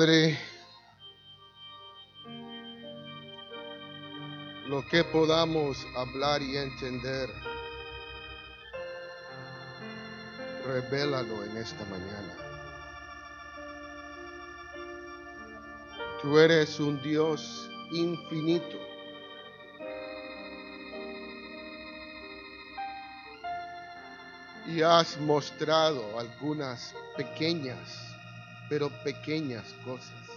Padre, lo que podamos hablar y entender, revélalo en esta mañana. Tú eres un Dios infinito. Y has mostrado algunas pequeñas, pero pequeñas cosas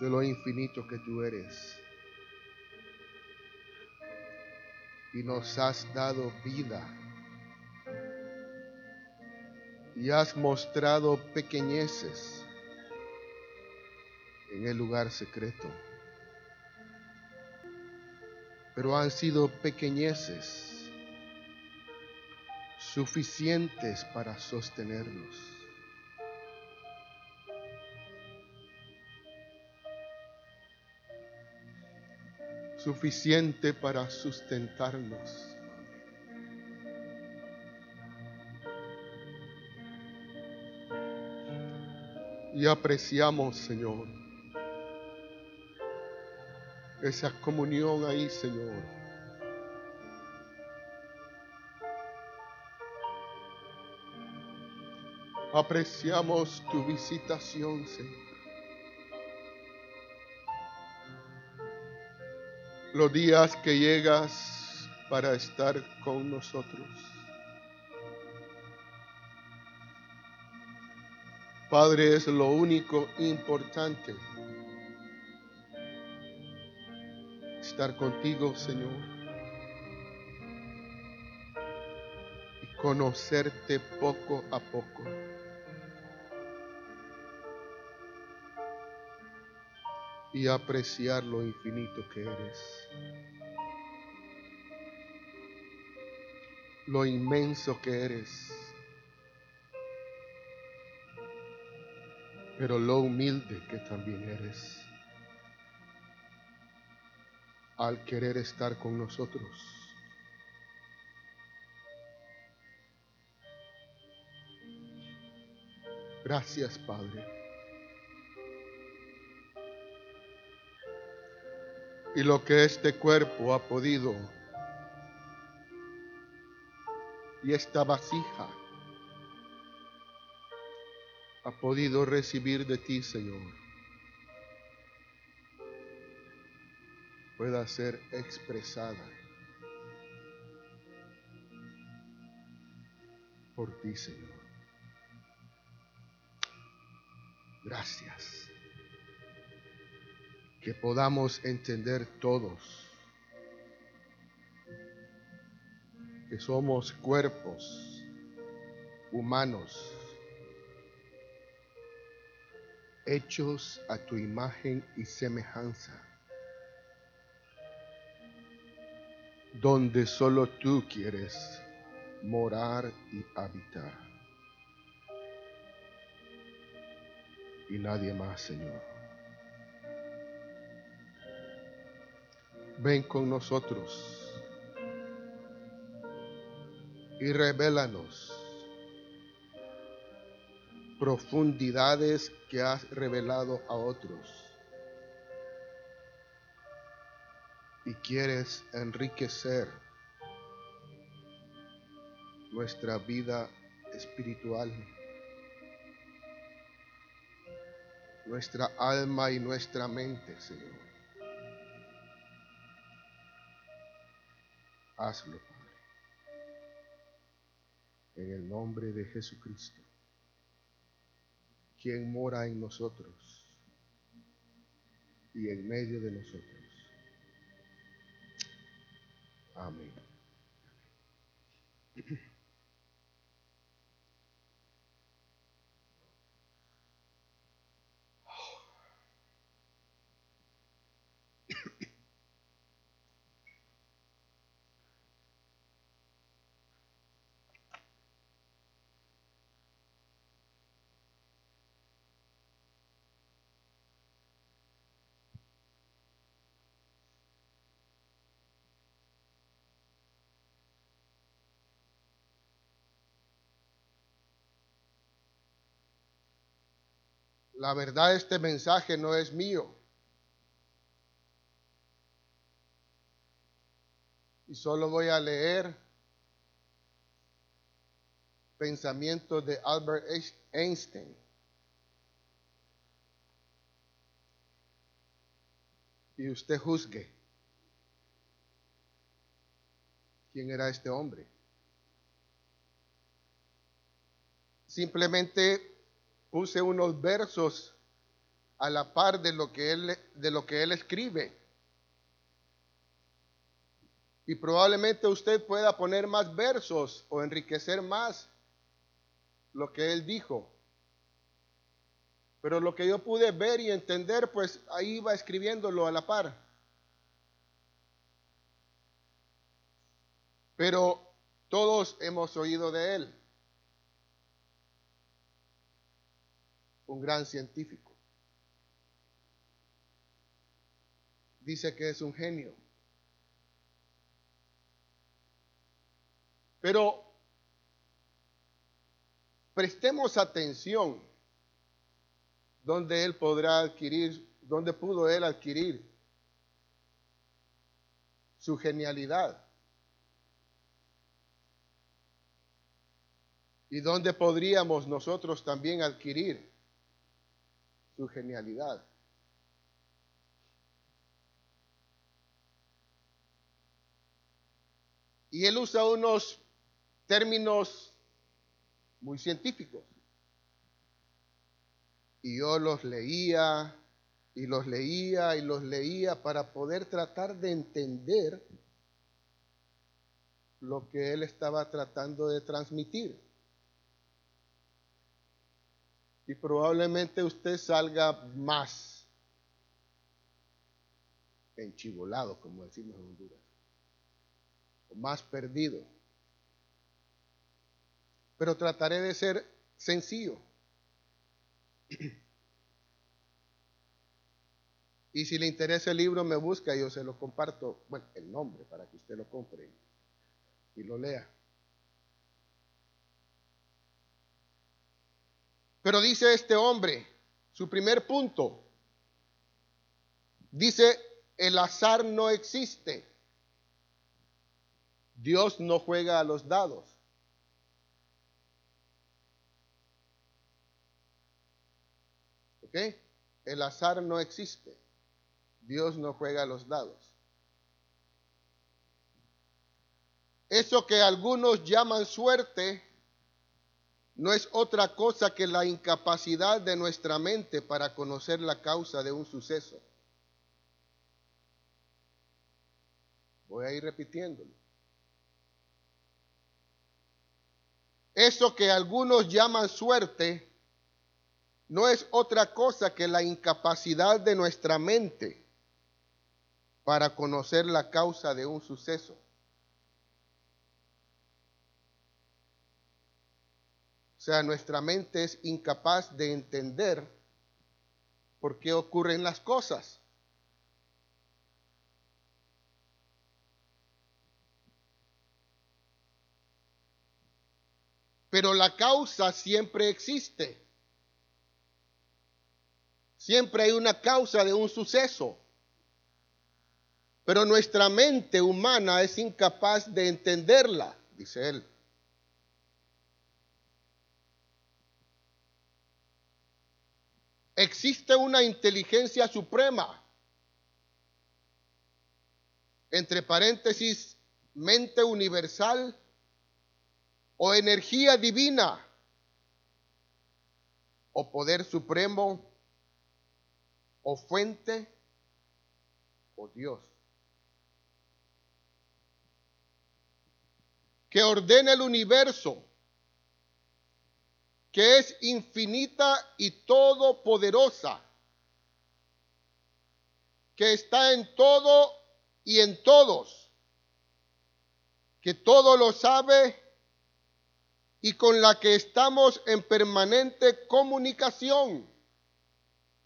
de lo infinito que tú eres. Y nos has dado vida. Y has mostrado pequeñeces en el lugar secreto. Pero han sido pequeñeces suficientes para sostenernos. Suficiente para sustentarnos. Y apreciamos, Señor, esa comunión ahí, Señor. Apreciamos tu visitación, Señor. Los días que llegas para estar con nosotros. Padre, es lo único importante. Estar contigo, Señor. Y conocerte poco a poco. Y apreciar lo infinito que eres. Lo inmenso que eres. pero lo humilde que también eres al querer estar con nosotros. Gracias, Padre. Y lo que este cuerpo ha podido y esta vasija ha podido recibir de ti, Señor, pueda ser expresada por ti, Señor. Gracias. Que podamos entender todos que somos cuerpos humanos hechos a tu imagen y semejanza, donde solo tú quieres morar y habitar. Y nadie más, Señor. Ven con nosotros y revélanos profundidades que has revelado a otros. Y quieres enriquecer nuestra vida espiritual, nuestra alma y nuestra mente, Señor. Hazlo, Padre. En el nombre de Jesucristo quien mora en nosotros y en medio de nosotros. Amén. La verdad este mensaje no es mío. Y solo voy a leer pensamientos de Albert Einstein. Y usted juzgue quién era este hombre. Simplemente puse unos versos a la par de lo que él, de lo que él escribe. Y probablemente usted pueda poner más versos o enriquecer más lo que él dijo. Pero lo que yo pude ver y entender, pues ahí iba escribiéndolo a la par. Pero todos hemos oído de él. Un gran científico. Dice que es un genio. Pero prestemos atención donde él podrá adquirir, donde pudo él adquirir su genialidad. ¿Y dónde podríamos nosotros también adquirir su genialidad? Y él usa unos términos muy científicos. Y yo los leía y los leía y los leía para poder tratar de entender lo que él estaba tratando de transmitir. Y probablemente usted salga más enchivolado, como decimos en Honduras, o más perdido. Pero trataré de ser sencillo. Y si le interesa el libro, me busca y yo se lo comparto, bueno, el nombre para que usted lo compre y lo lea. Pero dice este hombre, su primer punto, dice, el azar no existe. Dios no juega a los dados. ¿Ok? El azar no existe. Dios no juega a los dados. Eso que algunos llaman suerte no es otra cosa que la incapacidad de nuestra mente para conocer la causa de un suceso. Voy a ir repitiéndolo. Eso que algunos llaman suerte no es otra cosa que la incapacidad de nuestra mente para conocer la causa de un suceso. O sea, nuestra mente es incapaz de entender por qué ocurren las cosas. Pero la causa siempre existe. Siempre hay una causa de un suceso. Pero nuestra mente humana es incapaz de entenderla, dice él. Existe una inteligencia suprema, entre paréntesis, mente universal o energía divina o poder supremo o fuente o Dios. Que ordena el universo que es infinita y todopoderosa, que está en todo y en todos, que todo lo sabe y con la que estamos en permanente comunicación.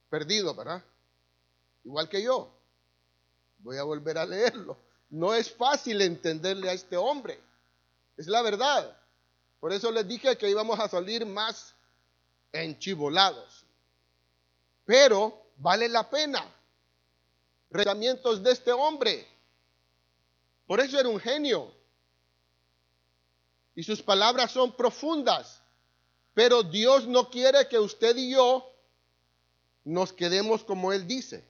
Perdido, ¿verdad? Igual que yo. Voy a volver a leerlo. No es fácil entenderle a este hombre. Es la verdad. Por eso les dije que íbamos a salir más enchivolados. pero vale la pena. Regamientos de este hombre. Por eso era un genio. Y sus palabras son profundas. Pero Dios no quiere que usted y yo nos quedemos como Él dice.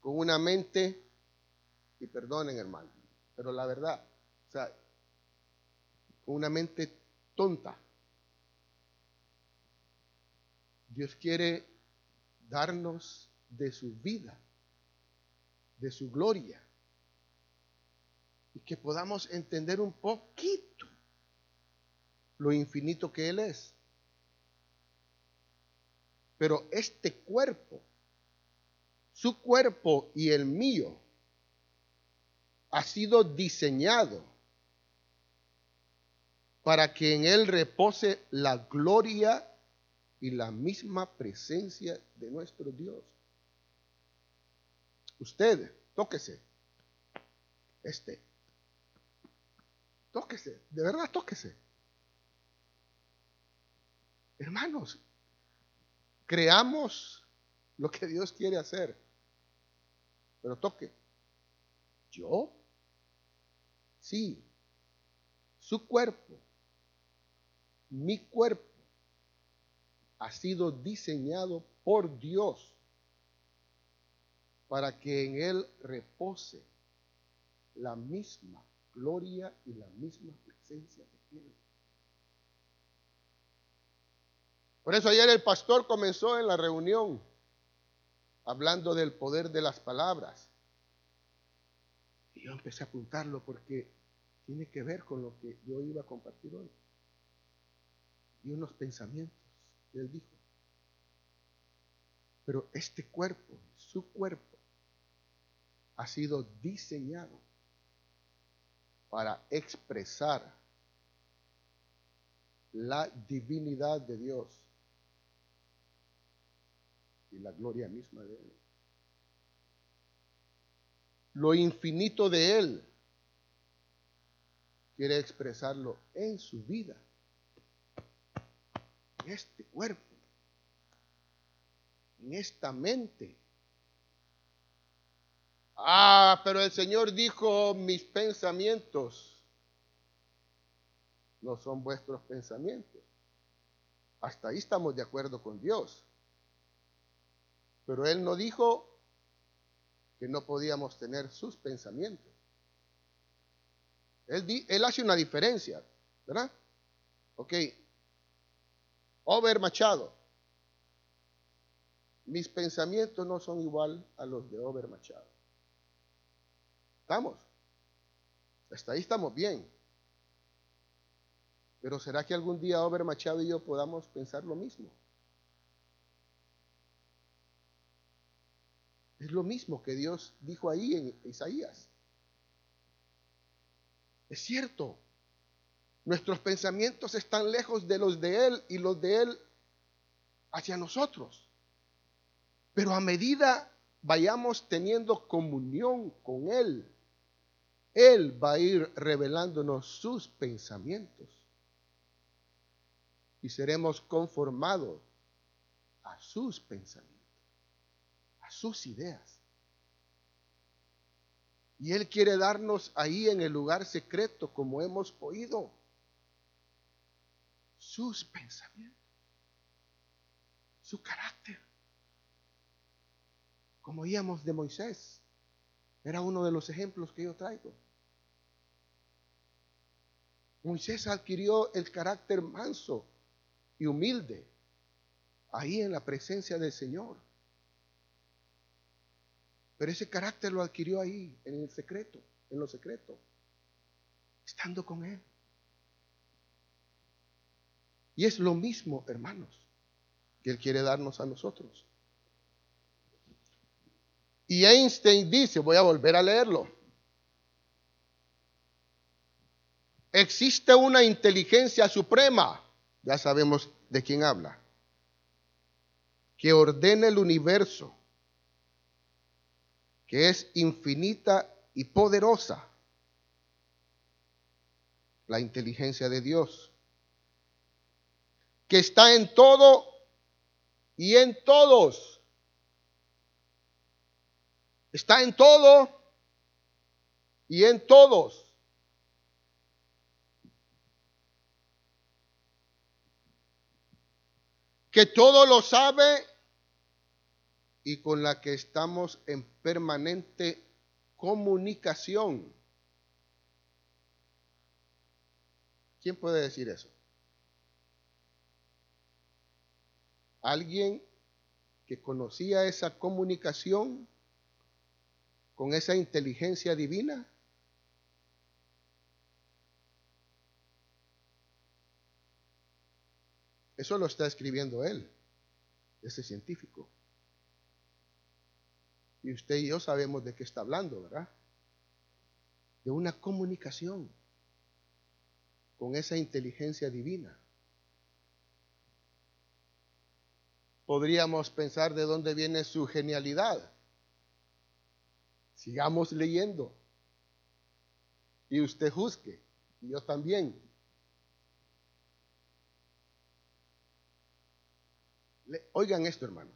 Con una mente, y perdonen hermano, pero la verdad, o sea, una mente tonta. Dios quiere darnos de su vida, de su gloria, y que podamos entender un poquito lo infinito que Él es. Pero este cuerpo, su cuerpo y el mío, ha sido diseñado para que en él repose la gloria y la misma presencia de nuestro Dios. Usted, tóquese. Este. Tóquese, de verdad tóquese. Hermanos, creamos lo que Dios quiere hacer. Pero toque. ¿Yo? Sí. Su cuerpo, mi cuerpo, ha sido diseñado por Dios para que en Él repose la misma gloria y la misma presencia de Él. Por eso ayer el pastor comenzó en la reunión hablando del poder de las palabras. Y yo empecé a apuntarlo porque tiene que ver con lo que yo iba a compartir hoy. Y unos pensamientos que él dijo. Pero este cuerpo, su cuerpo, ha sido diseñado para expresar la divinidad de Dios y la gloria misma de Él. Lo infinito de Él quiere expresarlo en su vida, este cuerpo, en esta mente. Ah, pero el Señor dijo, mis pensamientos no son vuestros pensamientos. Hasta ahí estamos de acuerdo con Dios. Pero Él no dijo que no podíamos tener sus pensamientos. Él, hace una diferencia, ¿verdad? Ok. Over Machado. Mis pensamientos no son igual a los de Over Machado. ¿Estamos? Hasta ahí estamos bien. Pero ¿será que algún día Over Machado y yo podamos pensar lo mismo? Es lo mismo que Dios dijo ahí en Isaías. Es cierto, nuestros pensamientos están lejos de los de Él y los de Él hacia nosotros. Pero a medida vayamos teniendo comunión con Él, Él va a ir revelándonos sus pensamientos. Y seremos conformados a sus pensamientos, a sus ideas. Y Él quiere darnos ahí en el lugar secreto, como hemos oído, sus pensamientos, su carácter. Como oíamos de Moisés, era uno de los ejemplos que yo traigo. Moisés adquirió el carácter manso y humilde ahí en la presencia del Señor. Pero ese carácter lo adquirió ahí, en el secreto, en lo secreto, estando con Él. Y es lo mismo, hermanos, que Él quiere darnos a nosotros. Y Einstein dice, voy a volver a leerlo, existe una inteligencia suprema, ya sabemos de quién habla, que ordena el universo que es infinita y poderosa, la inteligencia de Dios, que está en todo y en todos. Está en todo y en todos. Que todo lo sabe y con la que estamos en permanente comunicación. ¿Quién puede decir eso? Alguien que conocía esa comunicación con esa inteligencia divina. Eso lo está escribiendo él, ese científico. Y usted y yo sabemos de qué está hablando, ¿verdad? De una comunicación con esa inteligencia divina. Podríamos pensar de dónde viene su genialidad. Sigamos leyendo. Y usted juzgue. Y yo también. Oigan esto, hermanos.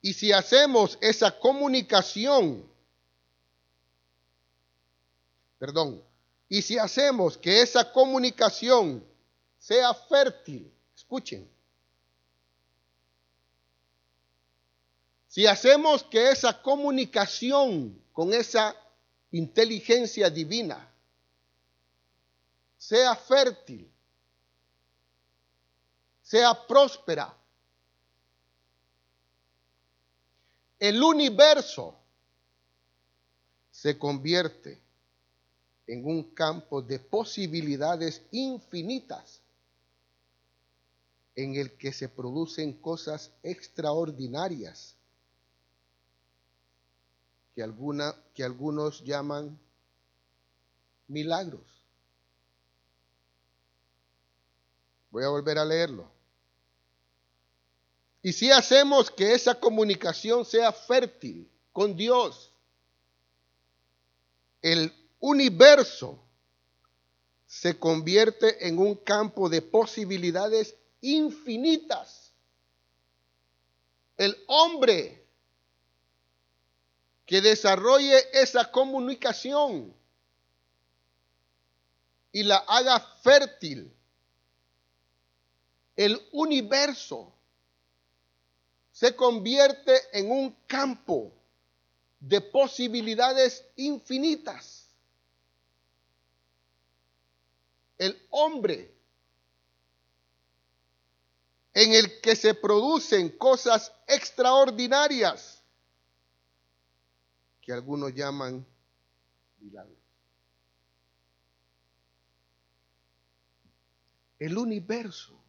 Y si hacemos esa comunicación, perdón, y si hacemos que esa comunicación sea fértil, escuchen, si hacemos que esa comunicación con esa inteligencia divina sea fértil, sea próspera, el universo se convierte en un campo de posibilidades infinitas en el que se producen cosas extraordinarias que, alguna, que algunos llaman milagros. Voy a volver a leerlo. Y si hacemos que esa comunicación sea fértil con Dios, el universo se convierte en un campo de posibilidades infinitas. El hombre que desarrolle esa comunicación y la haga fértil, el universo se convierte en un campo de posibilidades infinitas. El hombre en el que se producen cosas extraordinarias que algunos llaman milagros. El universo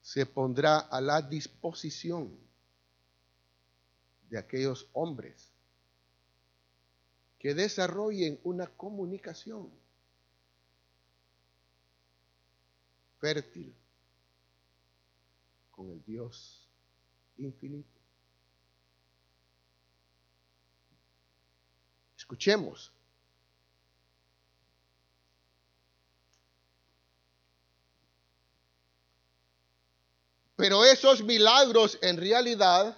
se pondrá a la disposición de aquellos hombres que desarrollen una comunicación fértil con el Dios infinito. Escuchemos. Pero esos milagros en realidad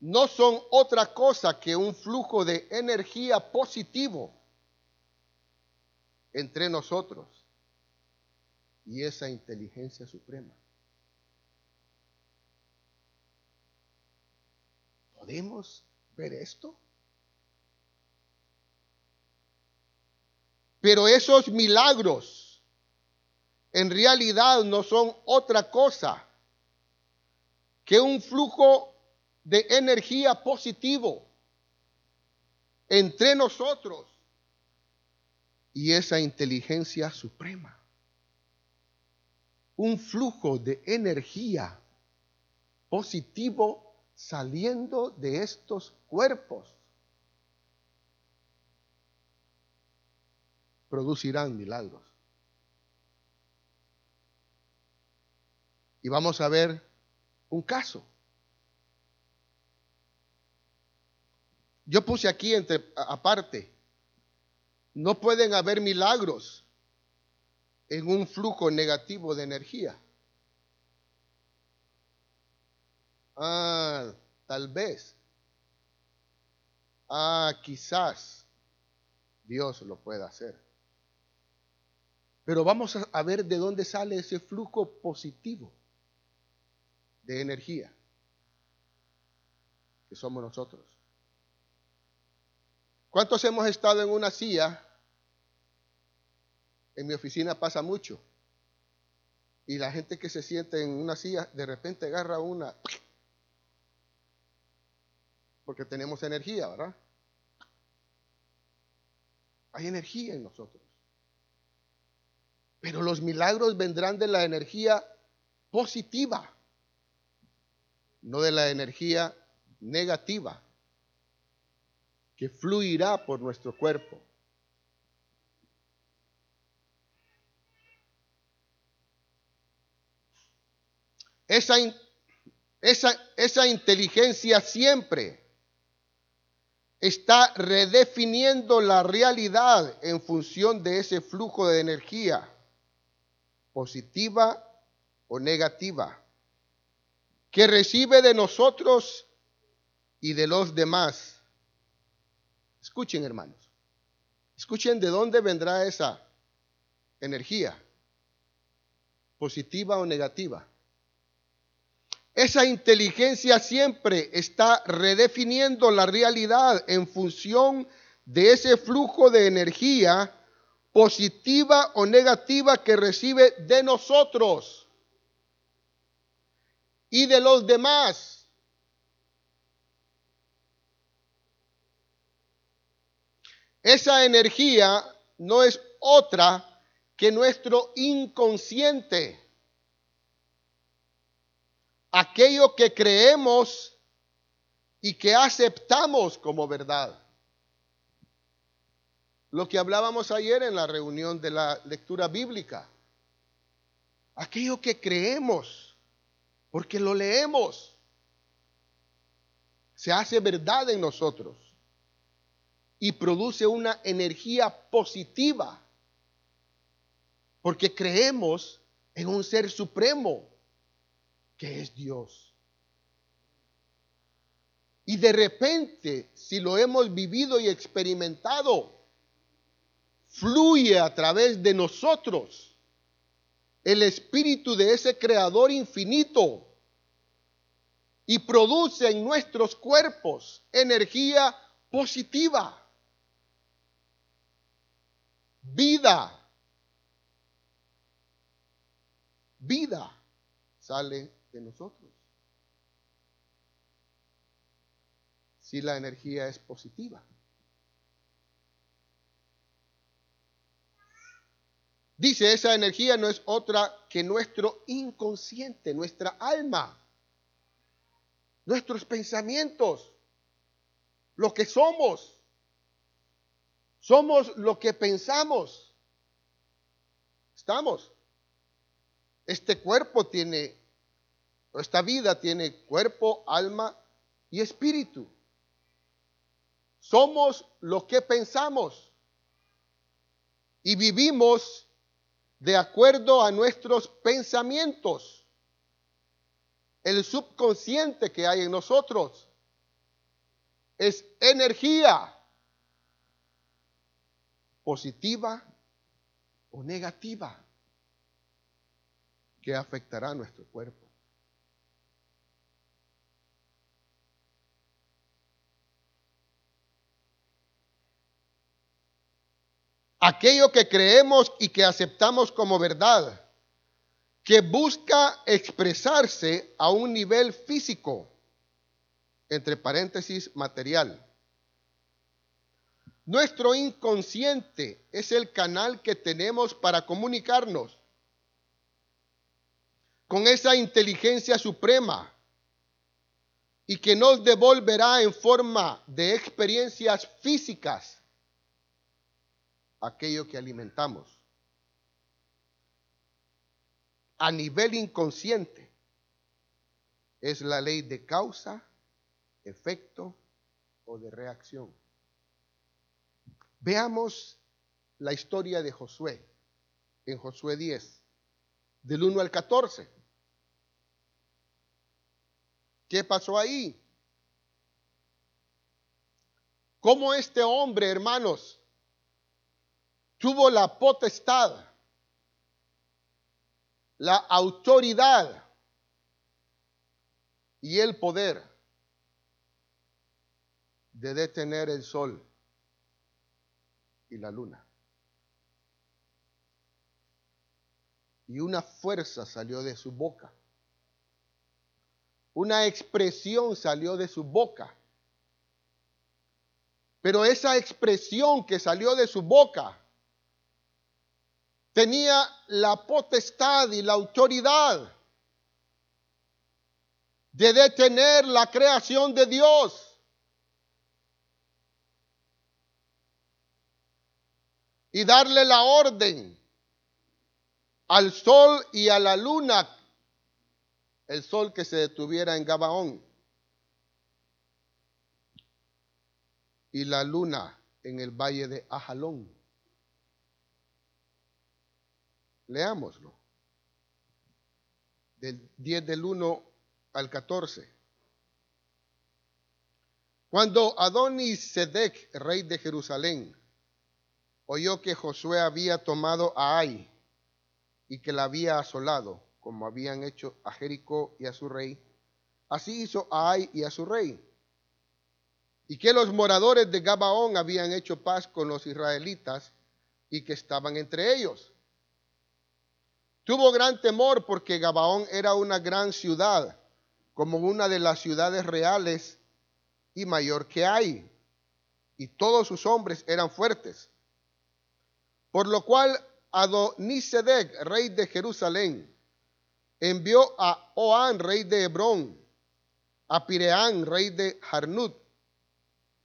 no son otra cosa que un flujo de energía positivo entre nosotros y esa inteligencia suprema. ¿Podemos ver esto? Pero esos milagros en realidad no son otra cosa que un flujo de energía positivo entre nosotros y esa inteligencia suprema. Un flujo de energía positivo saliendo de estos cuerpos producirán milagros. Y vamos a ver un caso. Yo puse aquí entre aparte, no pueden haber milagros en un flujo negativo de energía? Ah, tal vez. Ah, quizás Dios lo pueda hacer. Pero vamos a ver de dónde sale ese flujo positivo de energía que somos nosotros. ¿Cuántos hemos estado en una silla? En mi oficina pasa mucho. Y la gente que se siente en una silla, de repente agarra una porque tenemos energía, ¿verdad? Hay energía en nosotros. Pero los milagros vendrán de la energía positiva, no de la energía negativa que fluirá por nuestro cuerpo. Esa, esa, esa inteligencia siempre está redefiniendo la realidad en función de ese flujo de energía, positiva o negativa, que recibe de nosotros y de los demás. Escuchen, hermanos. Escuchen de dónde vendrá esa energía, positiva o negativa. Esa inteligencia siempre está redefiniendo la realidad en función de ese flujo de energía positiva o negativa que recibe de nosotros y de los demás. Esa energía no es otra que nuestro inconsciente aquello que creemos y que aceptamos como verdad. Lo que hablábamos ayer en la reunión de la lectura bíblica. Aquello que creemos, porque lo leemos, se hace verdad en nosotros y produce una energía positiva, porque creemos en un ser supremo que es Dios. Y de repente, si lo hemos vivido y experimentado, fluye a través de nosotros el espíritu de ese creador infinito y produce en nuestros cuerpos energía positiva, vida, vida sale de nosotros. Si la energía es positiva. Dice, esa energía no es otra que nuestro inconsciente, nuestra alma, nuestros pensamientos, lo que somos. Somos lo que pensamos. Estamos. Este cuerpo tiene esta vida tiene cuerpo, alma y espíritu. Somos lo que pensamos y vivimos de acuerdo a nuestros pensamientos. El subconsciente que hay en nosotros es energía positiva o negativa que afectará a nuestro cuerpo. Aquello que creemos y que aceptamos como verdad, que busca expresarse a un nivel físico, entre paréntesis material. Nuestro inconsciente es el canal que tenemos para comunicarnos con esa inteligencia suprema y que nos devolverá en forma de experiencias físicas aquello que alimentamos. A nivel inconsciente es la ley de causa, efecto o de reacción. Veamos la historia de Josué. en Josué 10, del 1 al 14. ¿Qué pasó ahí? ¿Cómo este hombre, hermanos, tuvo la potestad, la autoridad y el poder de detener el sol y la luna. Y una fuerza salió de su boca. Una expresión salió de su boca. Pero esa expresión que salió de su boca tenía la potestad y la autoridad de detener la creación de Dios. Y darle la orden al sol y a la luna, el sol que se detuviera en Gabaón y la luna en el valle de Ajalón. Leámoslo. Del 10 del 1 al 14. Cuando Adonis Sedec, rey de Jerusalén, oyó que Josué había tomado a Ai y que la había asolado, como habían hecho a Jericó y a su rey, así hizo a Ai y a su rey. Y que los moradores de Gabaón habían hecho paz con los israelitas y que estaban entre ellos. Tuvo gran temor porque Gabaón era una gran ciudad, como una de las ciudades reales y mayor que hay, y todos sus hombres eran fuertes. Por lo cual Adonisedec, rey de Jerusalén, envió a Oán, rey de Hebrón, a Pireán, rey de Jarnut,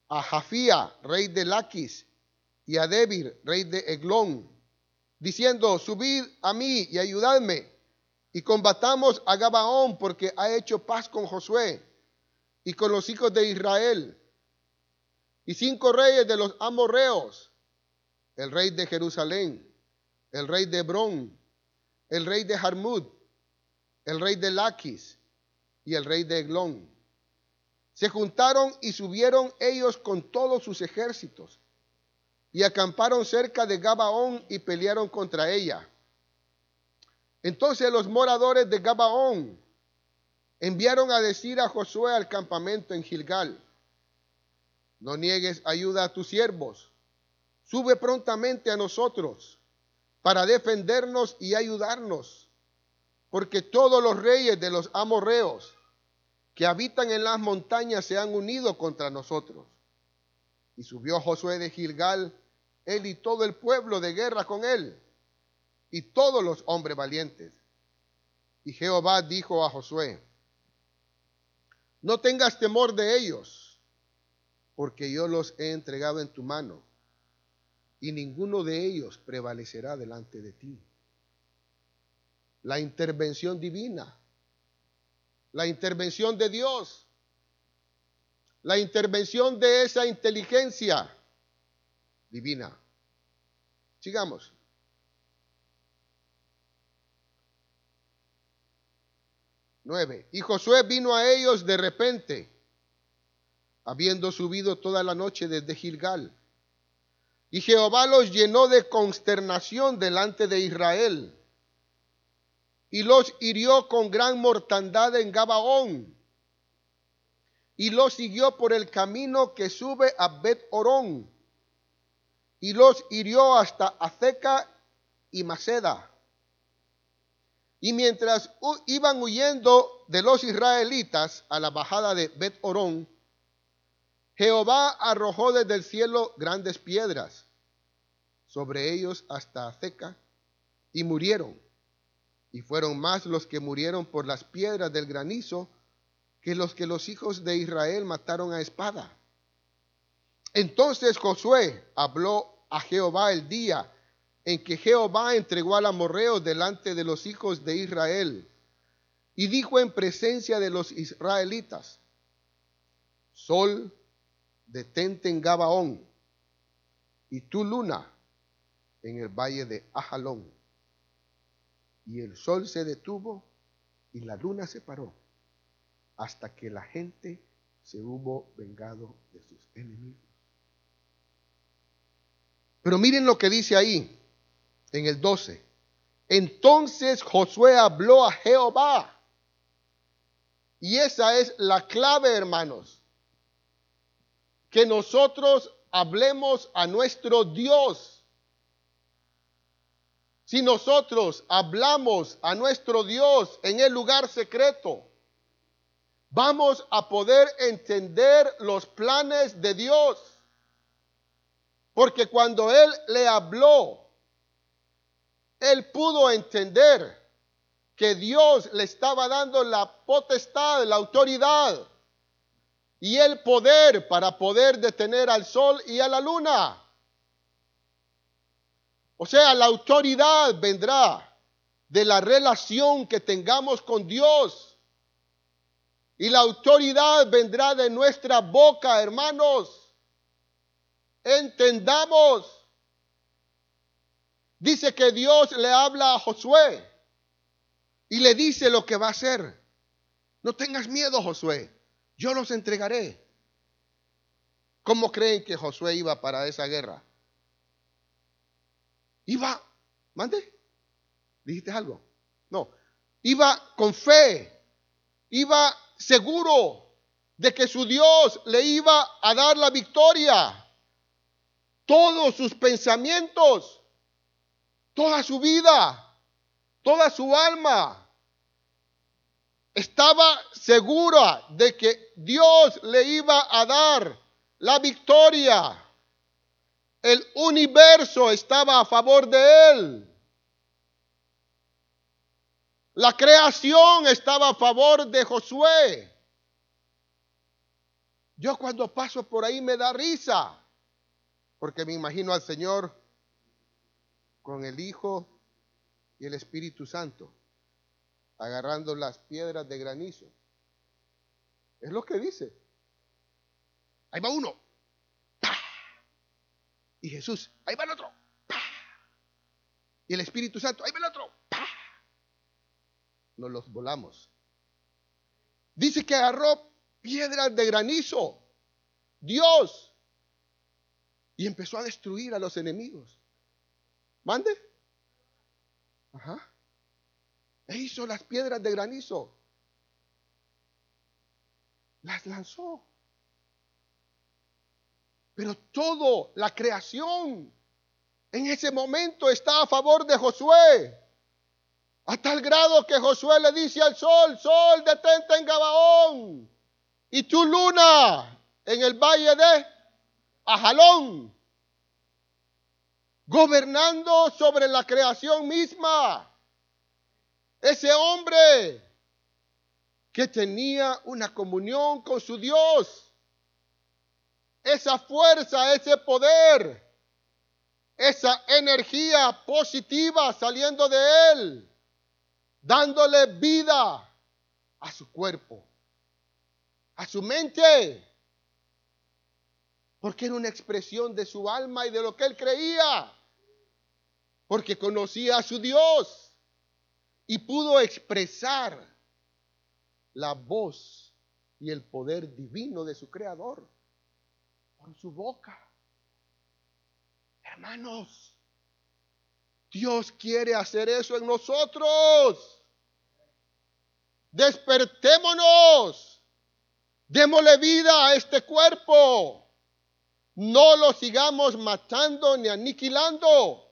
a Jafía, rey de Laquis, y a Debir, rey de Eglón, diciendo, subid a mí y ayudadme, y combatamos a Gabaón, porque ha hecho paz con Josué y con los hijos de Israel, y cinco reyes de los amorreos, el rey de Jerusalén, el rey de Hebrón, el rey de Jarmud, el rey de Laquis y el rey de Eglón. Se juntaron y subieron ellos con todos sus ejércitos y acamparon cerca de Gabaón y pelearon contra ella. Entonces los moradores de Gabaón enviaron a decir a Josué al campamento en Gilgal, no niegues ayuda a tus siervos, sube prontamente a nosotros para defendernos y ayudarnos, porque todos los reyes de los amorreos que habitan en las montañas se han unido contra nosotros. Y subió Josué de Gilgal él y todo el pueblo de guerra con él, y todos los hombres valientes. Y Jehová dijo a Josué, no tengas temor de ellos, porque yo los he entregado en tu mano, y ninguno de ellos prevalecerá delante de ti. La intervención divina, la intervención de Dios, la intervención de esa inteligencia divina. Sigamos. Nueve. Y Josué vino a ellos de repente, habiendo subido toda la noche desde Gilgal. Y Jehová los llenó de consternación delante de Israel. Y los hirió con gran mortandad en Gabaón. Y los siguió por el camino que sube a Bet Orón y los hirió hasta Azeca y Maceda. Y mientras iban huyendo de los israelitas a la bajada de Bet Orón, Jehová arrojó desde el cielo grandes piedras sobre ellos hasta Azeca y murieron. Y fueron más los que murieron por las piedras del granizo que los que los hijos de Israel mataron a espada. Entonces Josué habló a Jehová el día en que Jehová entregó al amorreo delante de los hijos de Israel y dijo en presencia de los israelitas, Sol, detente en Gabaón y tu luna en el valle de Ajalón. Y el sol se detuvo y la luna se paró hasta que la gente se hubo vengado de sus enemigos. Pero miren lo que dice ahí en el 12. Entonces Josué habló a Jehová. Y esa es la clave, hermanos. Que nosotros hablemos a nuestro Dios. Si nosotros hablamos a nuestro Dios en el lugar secreto, vamos a poder entender los planes de Dios. Porque cuando Él le habló, Él pudo entender que Dios le estaba dando la potestad, la autoridad y el poder para poder detener al sol y a la luna. O sea, la autoridad vendrá de la relación que tengamos con Dios. Y la autoridad vendrá de nuestra boca, hermanos. Entendamos. Dice que Dios le habla a Josué y le dice lo que va a hacer. No tengas miedo, Josué. Yo los entregaré. ¿Cómo creen que Josué iba para esa guerra? Iba, mande, dijiste algo. No, iba con fe, iba seguro de que su Dios le iba a dar la victoria. Todos sus pensamientos, toda su vida, toda su alma, estaba segura de que Dios le iba a dar la victoria. El universo estaba a favor de él. La creación estaba a favor de Josué. Yo cuando paso por ahí me da risa, porque me imagino al Señor con el Hijo y el Espíritu Santo, agarrando las piedras de granizo. Es lo que dice. Ahí va uno, y Jesús, ahí va el otro. Y el Espíritu Santo, ahí va el otro. Nos los volamos. Dice que agarró piedras de granizo. Dios. Y empezó a destruir a los enemigos. ¿Mande? Ajá. E hizo las piedras de granizo. Las lanzó. Pero todo, la creación, en ese momento está a favor de Josué. A tal grado que Josué le dice al sol, sol, detente en Gabaón. Y tu luna en el valle de Ajalón. Gobernando sobre la creación misma. Ese hombre que tenía una comunión con su Dios esa fuerza, ese poder, esa energía positiva saliendo de él, dándole vida a su cuerpo, a su mente, porque era una expresión de su alma y de lo que él creía, porque conocía a su Dios y pudo expresar la voz y el poder divino de su creador su boca. Hermanos, Dios quiere hacer eso en nosotros. Despertémonos. Démosle vida a este cuerpo. No lo sigamos matando ni aniquilando.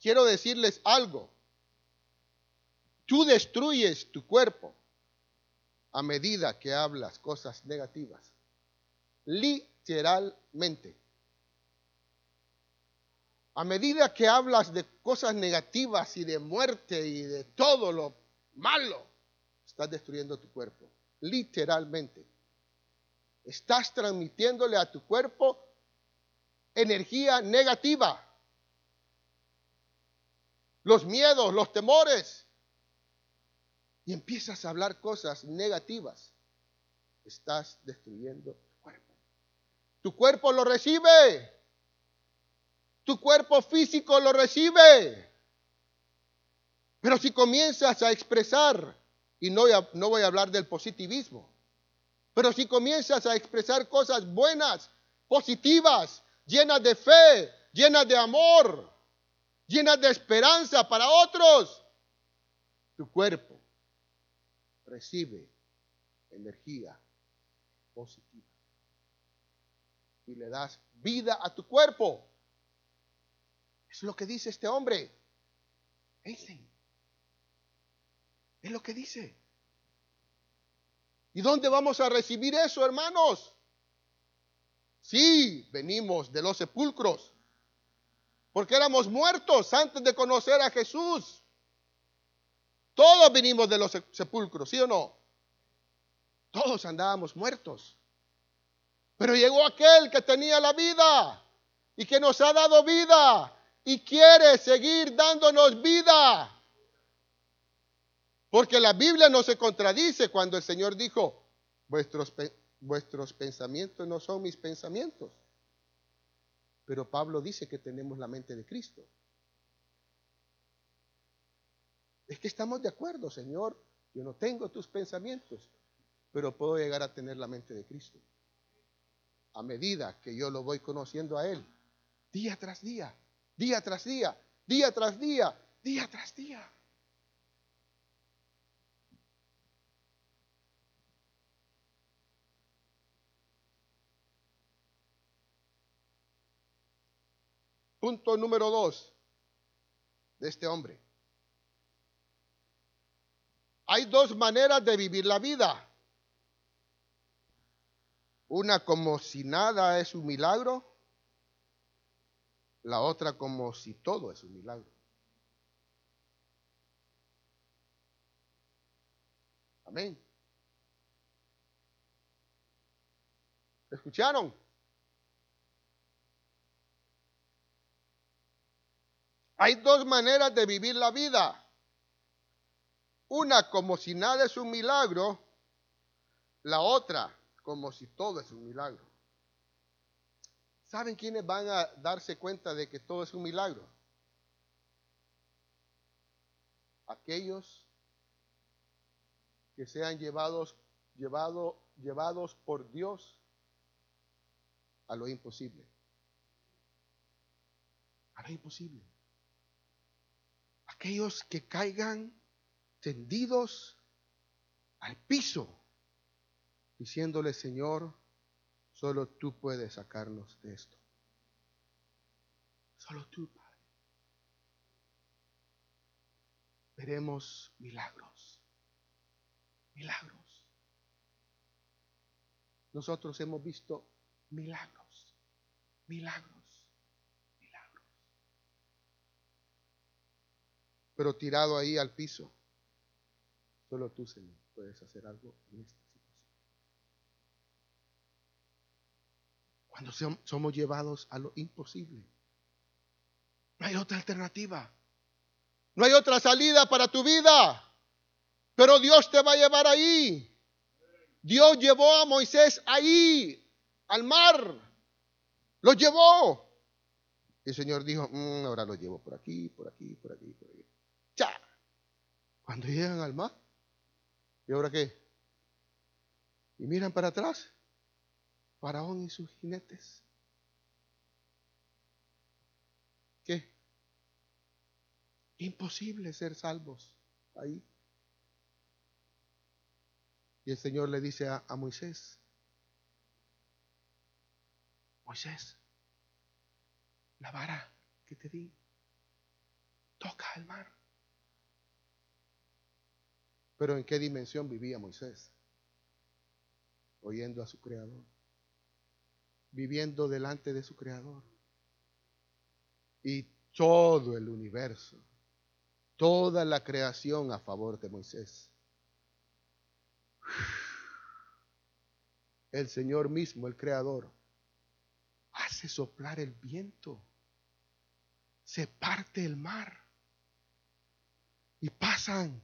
Quiero decirles algo. Tú destruyes tu cuerpo a medida que hablas cosas negativas. Literalmente. A medida que hablas de cosas negativas y de muerte y de todo lo malo, estás destruyendo tu cuerpo. Literalmente. Estás transmitiéndole a tu cuerpo energía negativa. Los miedos, los temores, y empiezas a hablar cosas negativas, estás destruyendo tu cuerpo. Tu cuerpo lo recibe. Tu cuerpo físico lo recibe. Pero si comienzas a expresar, y no, no voy a hablar del positivismo, pero si comienzas a expresar cosas buenas, positivas, llenas de fe, llenas de amor, llenas de esperanza para otros, tu cuerpo recibe energía positiva y le das vida a tu cuerpo. Es lo que dice este hombre. Es lo que dice. ¿Y dónde vamos a recibir eso, hermanos? Sí, venimos de los sepulcros, porque éramos muertos antes de conocer a Jesús. Todos venimos de los sepulcros, ¿sí o no? Todos andábamos muertos. Pero llegó aquel que tenía la vida y que nos ha dado vida y quiere seguir dándonos vida. Porque la Biblia no se contradice cuando el Señor dijo, vuestros, vuestros pensamientos no son mis pensamientos. Pero Pablo dice que tenemos la mente de Cristo. Es que estamos de acuerdo, Señor. Yo no tengo tus pensamientos, pero puedo llegar a tener la mente de Cristo. A medida que yo lo voy conociendo a Él, día tras día, día tras día, día tras día, día tras día. Punto número dos de este hombre. Hay dos maneras de vivir la vida. Una como si nada es un milagro, la otra como si todo es un milagro. Amén. ¿Escucharon? Hay dos maneras de vivir la vida. Una como si nada es un milagro, la otra como si todo es un milagro. ¿Saben quiénes van a darse cuenta de que todo es un milagro? Aquellos que sean llevados, llevado, llevados por Dios a lo imposible. A lo imposible aquellos que caigan tendidos al piso, diciéndole, Señor, solo tú puedes sacarnos de esto. Solo tú, Padre. Veremos milagros. Milagros. Nosotros hemos visto milagros. Milagros. Pero tirado ahí al piso. Solo tú, Señor, puedes hacer algo en esta situación. Cuando somos llevados a lo imposible, no hay otra alternativa. No hay otra salida para tu vida. Pero Dios te va a llevar ahí. Dios llevó a Moisés ahí, al mar. Lo llevó. El Señor dijo, mm, ahora lo llevo por aquí, por aquí, por aquí, por aquí. Cuando llegan al mar, ¿y ahora qué? Y miran para atrás, Faraón y sus jinetes. ¿Qué? Imposible ser salvos ahí. Y el Señor le dice a, a Moisés, Moisés, la vara que te di, toca el mar. Pero ¿en qué dimensión vivía Moisés? Oyendo a su Creador, viviendo delante de su Creador. Y todo el universo, toda la creación a favor de Moisés. El Señor mismo, el Creador, hace soplar el viento, se parte el mar y pasan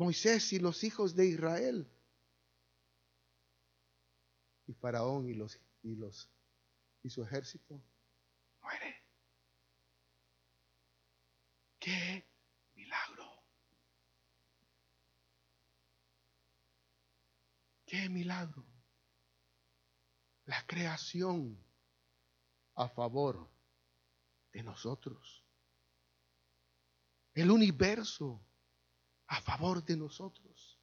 Moisés y los hijos de Israel. Y Faraón y los y los y su ejército muere. ¡Qué milagro! ¡Qué milagro! La creación a favor de nosotros. El universo a favor de nosotros.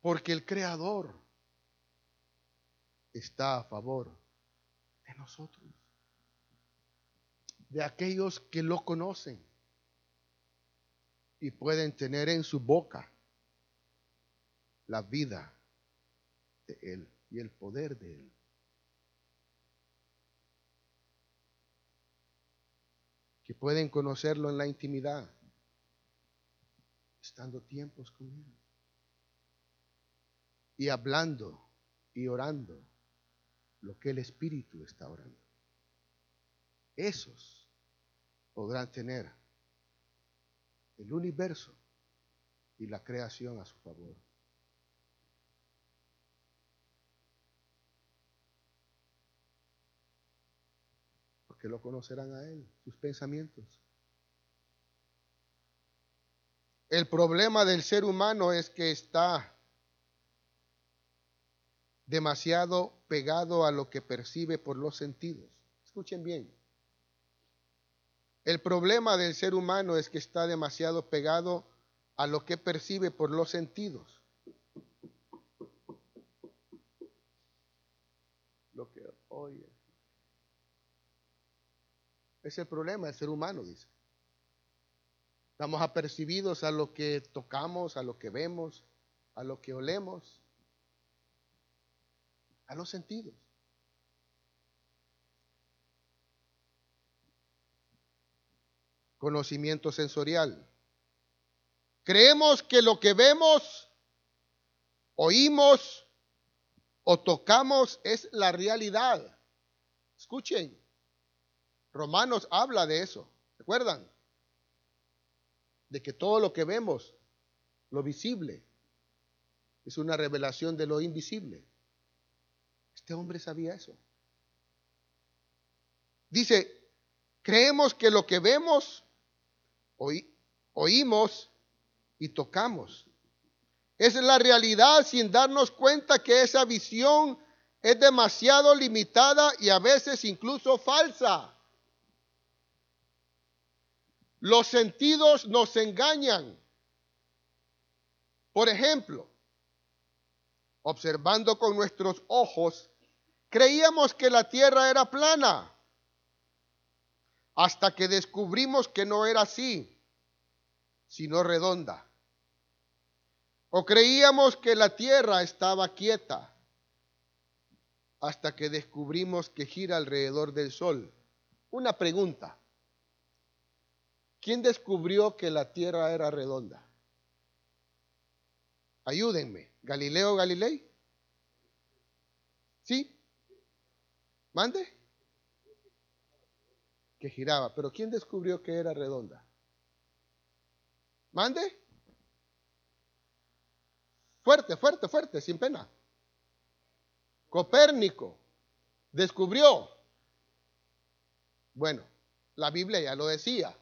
Porque el Creador está a favor de nosotros. De aquellos que lo conocen y pueden tener en su boca la vida de Él y el poder de Él. Que pueden conocerlo en la intimidad, estando tiempos con Él y hablando y orando lo que el Espíritu está orando. Esos podrán tener el universo y la creación a su favor. Porque lo conocerán a Él, sus pensamientos. El problema del ser humano es que está demasiado pegado a lo que percibe por los sentidos. Escuchen bien. El problema del ser humano es que está demasiado pegado a lo que percibe por los sentidos. Lo que oye. Es el problema del ser humano, dice. Estamos apercibidos a lo que tocamos, a lo que vemos, a lo que olemos a los sentidos. Conocimiento sensorial. Creemos que lo que vemos, oímos o tocamos es la realidad. Escuchen, Romanos habla de eso. ¿Recuerdan? De que todo lo que vemos, lo visible, es una revelación de lo invisible. Este hombre sabía eso. Dice, creemos que lo que vemos, oímos y tocamos es la realidad sin darnos cuenta que esa visión es demasiado limitada y a veces incluso falsa. Los sentidos nos engañan. Por ejemplo, observando con nuestros ojos, creíamos que la tierra era plana, hasta que descubrimos que no era así, sino redonda. O creíamos que la tierra estaba quieta, hasta que descubrimos que gira alrededor del sol. Una pregunta. ¿Quién descubrió que la tierra era redonda? Ayúdenme. ¿Galileo Galilei? ¿Sí? ¿Mande? Que giraba. Pero ¿quién descubrió que era redonda? ¿Mande? Fuerte, fuerte, fuerte, sin pena. Copérnico descubrió. Bueno, la Biblia ya lo decía.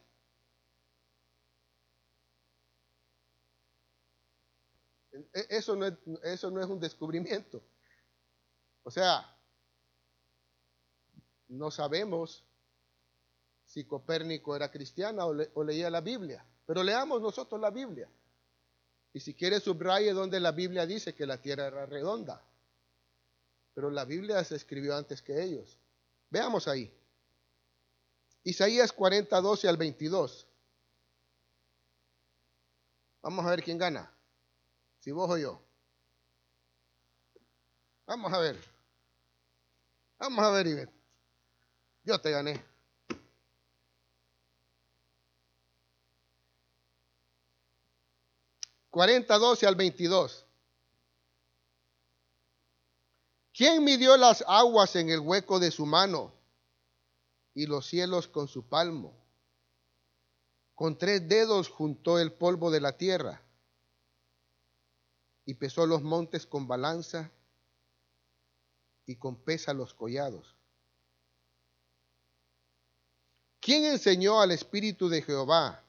E, eso no es, eso no es un descubrimiento. O sea, no sabemos si Copérnico era cristiano o, leía la Biblia, pero leamos nosotros la Biblia. Y si quiere subraye donde la Biblia dice que la tierra era redonda. Pero la Biblia se escribió antes que ellos. Veamos ahí. Isaías 40, 12 al 22. Vamos a ver quién gana. Si vos o yo. Vamos a ver. Vamos a ver, Ivette. Yo te gané. Cuarenta, doce al veintidós. ¿Quién midió las aguas en el hueco de su mano y los cielos con su palmo? Con tres dedos juntó el polvo de la tierra y pesó los montes con balanza y con pesa los collados. ¿Quién enseñó al Espíritu de Jehová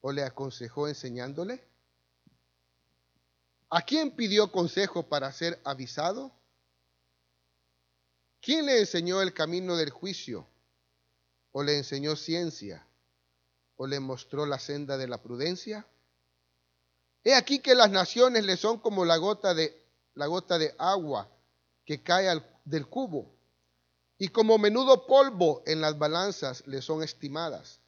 o le aconsejó enseñándole? ¿A quién pidió consejo para ser avisado? ¿Quién le enseñó el camino del juicio? ¿O le enseñó ciencia? ¿O le mostró la senda de la prudencia? He aquí que las naciones le son como la gota de, la gota de agua que cae del cubo, y como menudo polvo en las balanzas le son estimadas.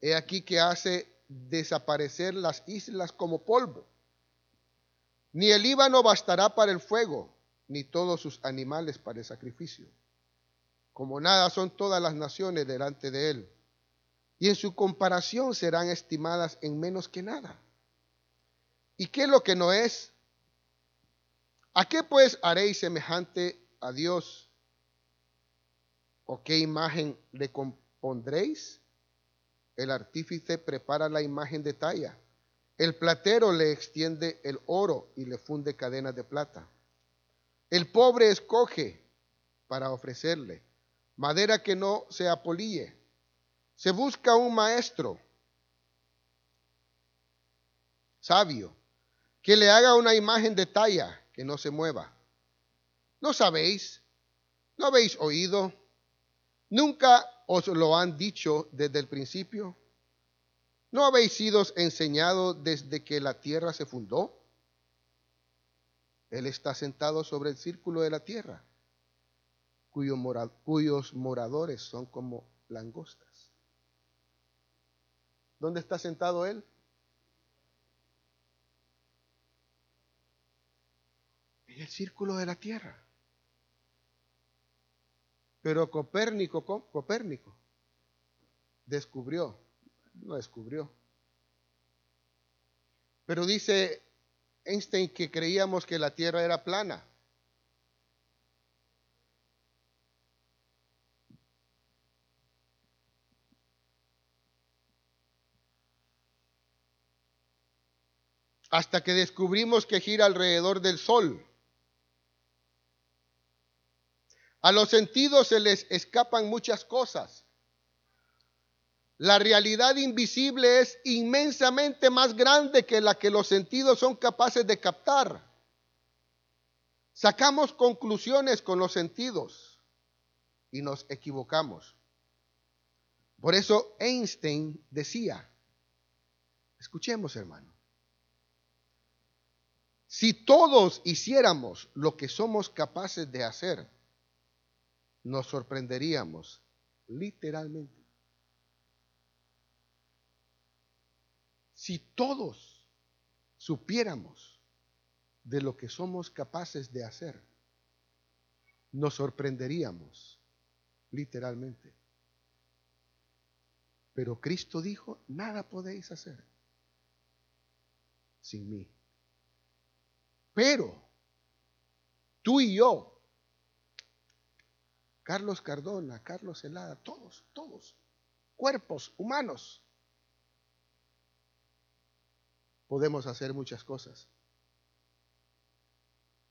He aquí que hace desaparecer las islas como polvo. Ni el Líbano bastará para el fuego, ni todos sus animales para el sacrificio. Como nada son todas las naciones delante de él, y en su comparación serán estimadas en menos que nada. ¿Y qué es lo que no es? ¿A qué pues haréis semejante a Dios? ¿O qué imagen le compondréis? El artífice prepara la imagen de talla. El platero le extiende el oro y le funde cadenas de plata. El pobre escoge para ofrecerle madera que no se apolille. Se busca un maestro sabio que le haga una imagen de talla que no se mueva. ¿No sabéis? ¿No habéis oído? ¿Nunca os lo han dicho desde el principio? ¿No habéis sido enseñados desde que la tierra se fundó? Él está sentado sobre el círculo de la tierra, cuyos moradores son como langostas. ¿Dónde está sentado Él? El círculo de la tierra. Pero Copérnico, Copérnico, descubrió, no descubrió. Pero dice Einstein que creíamos que la Tierra era plana. Hasta que descubrimos que gira alrededor del Sol. A los sentidos se les escapan muchas cosas. La realidad invisible es inmensamente más grande que la que los sentidos son capaces de captar. Sacamos conclusiones con los sentidos y nos equivocamos. Por eso Einstein decía, escuchemos hermano, si todos hiciéramos lo que somos capaces de hacer, nos sorprenderíamos, literalmente. Si todos supiéramos de lo que somos capaces de hacer, nos sorprenderíamos, literalmente. Pero Cristo dijo, nada podéis hacer sin mí. Pero tú y yo Carlos Cardona, Carlos Helada, todos, todos, cuerpos humanos. Podemos hacer muchas cosas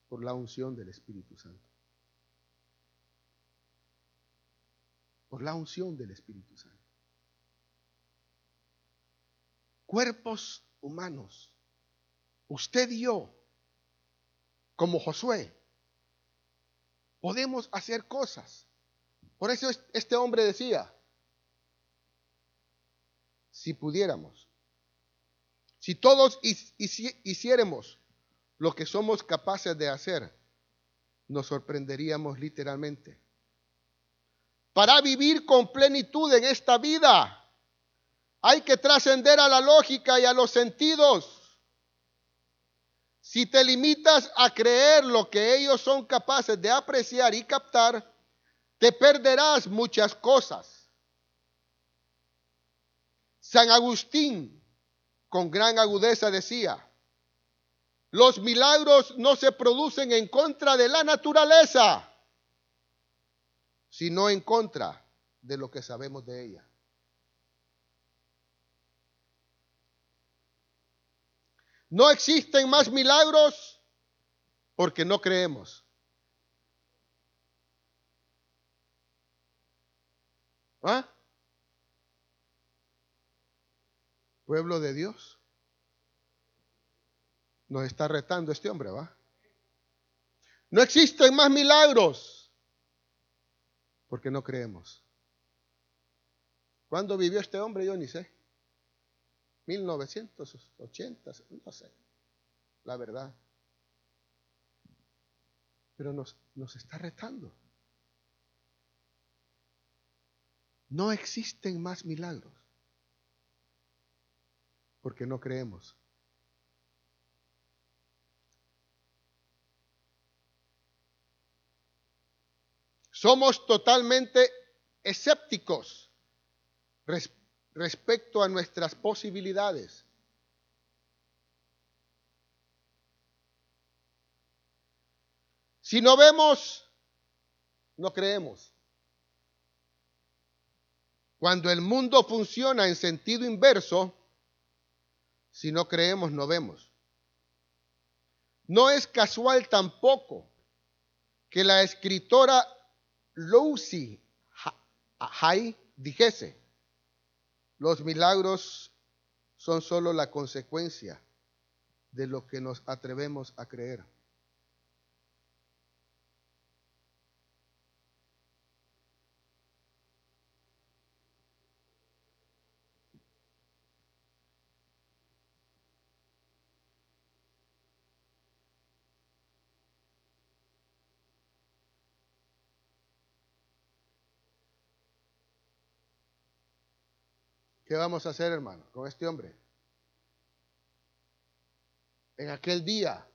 por la unción del Espíritu Santo. Por la unción del Espíritu Santo. Cuerpos humanos. Usted y yo, como Josué, podemos hacer cosas. Por eso este hombre decía, si pudiéramos, si todos hiciéramos lo que somos capaces de hacer, nos sorprenderíamos literalmente. Para vivir con plenitud en esta vida, hay que trascender a la lógica y a los sentidos. Si te limitas a creer lo que ellos son capaces de apreciar y captar, te perderás muchas cosas. San Agustín, con gran agudeza, decía, los milagros no se producen en contra de la naturaleza, sino en contra de lo que sabemos de ella. No existen más milagros porque no creemos. ¿Ah? Pueblo de Dios. Nos está retando este hombre, ¿va? No existen más milagros porque no creemos. ¿Cuándo vivió este hombre? Yo ni sé. 1980, no sé. La verdad. Pero nos, nos está retando. No existen más milagros porque no creemos. Somos totalmente escépticos respecto a nuestras posibilidades. Si no vemos, no creemos. Cuando el mundo funciona en sentido inverso, si no creemos, no vemos. No es casual tampoco que la escritora Lucy Hay dijese, los milagros son solo la consecuencia de lo que nos atrevemos a creer. ¿Qué vamos a hacer, hermano, con este hombre? En aquel día,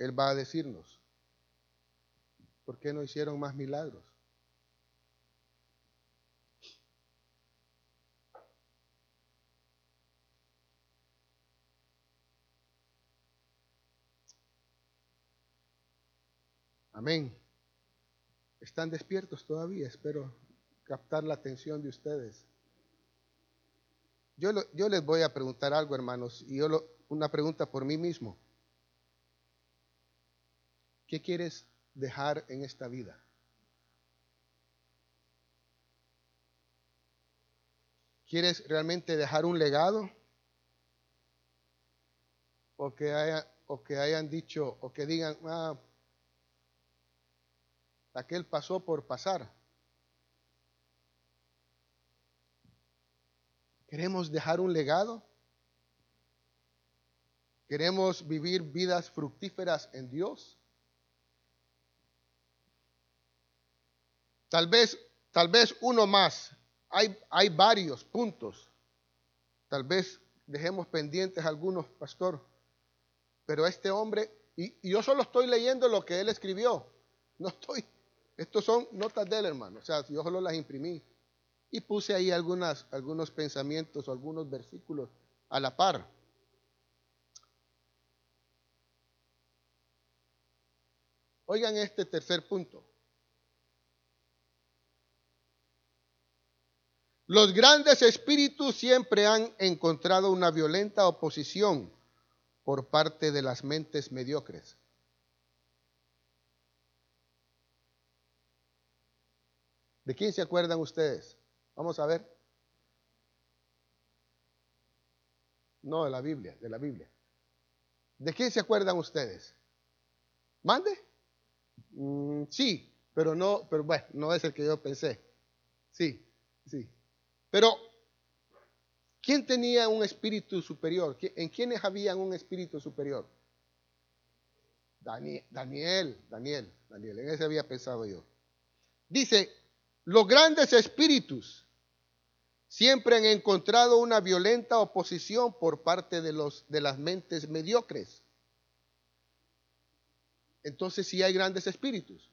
Él va a decirnos, ¿por qué no hicieron más milagros? Amén. ¿Están despiertos todavía? Espero captar la atención de ustedes. Yo, yo les voy a preguntar algo, hermanos, y yo una pregunta por mí mismo. ¿Qué quieres dejar en esta vida? ¿Quieres realmente dejar un legado? O que, haya, o que hayan dicho, o que digan, ah, aquel pasó por pasar. ¿Queremos dejar un legado? ¿Queremos vivir vidas fructíferas en Dios? Tal vez, tal vez uno más. Hay, hay varios puntos. Tal vez dejemos pendientes algunos, pastor. Pero este hombre, y, y, yo solo estoy leyendo lo que él escribió. No estoy, estos son notas de él, hermano. O sea, yo solo las imprimí y puse ahí algunos pensamientos o algunos versículos a la par. Oigan este tercer punto. Los grandes espíritus siempre han encontrado una violenta oposición por parte de las mentes mediocres. ¿De quién se acuerdan ustedes? Vamos a ver. No de la Biblia, de la Biblia. ¿De quién se acuerdan ustedes? ¿Mande? Mm, sí, pero no, pero bueno, no es el que yo pensé. Sí, sí. Pero, ¿quién tenía un espíritu superior? ¿En quiénes había un espíritu superior? Daniel, Daniel, Daniel, Daniel, en ese había pensado yo. Dice, los grandes espíritus siempre han encontrado una violenta oposición por parte de, los, de las mentes mediocres. Entonces sí hay grandes espíritus.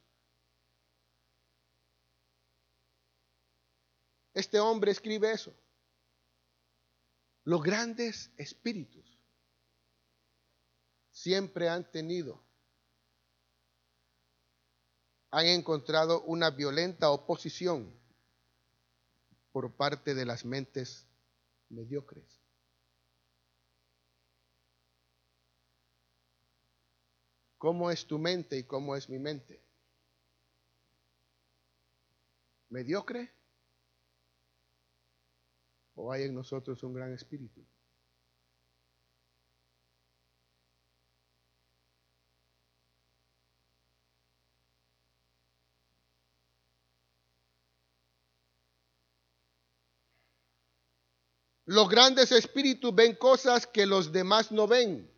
Este hombre escribe eso. Los grandes espíritus siempre han tenido, han encontrado una violenta oposición por parte de las mentes mediocres. ¿Cómo es tu mente y cómo es mi mente? ¿Mediocre o hay en nosotros un gran espíritu. Los grandes espíritus ven cosas que los demás no ven.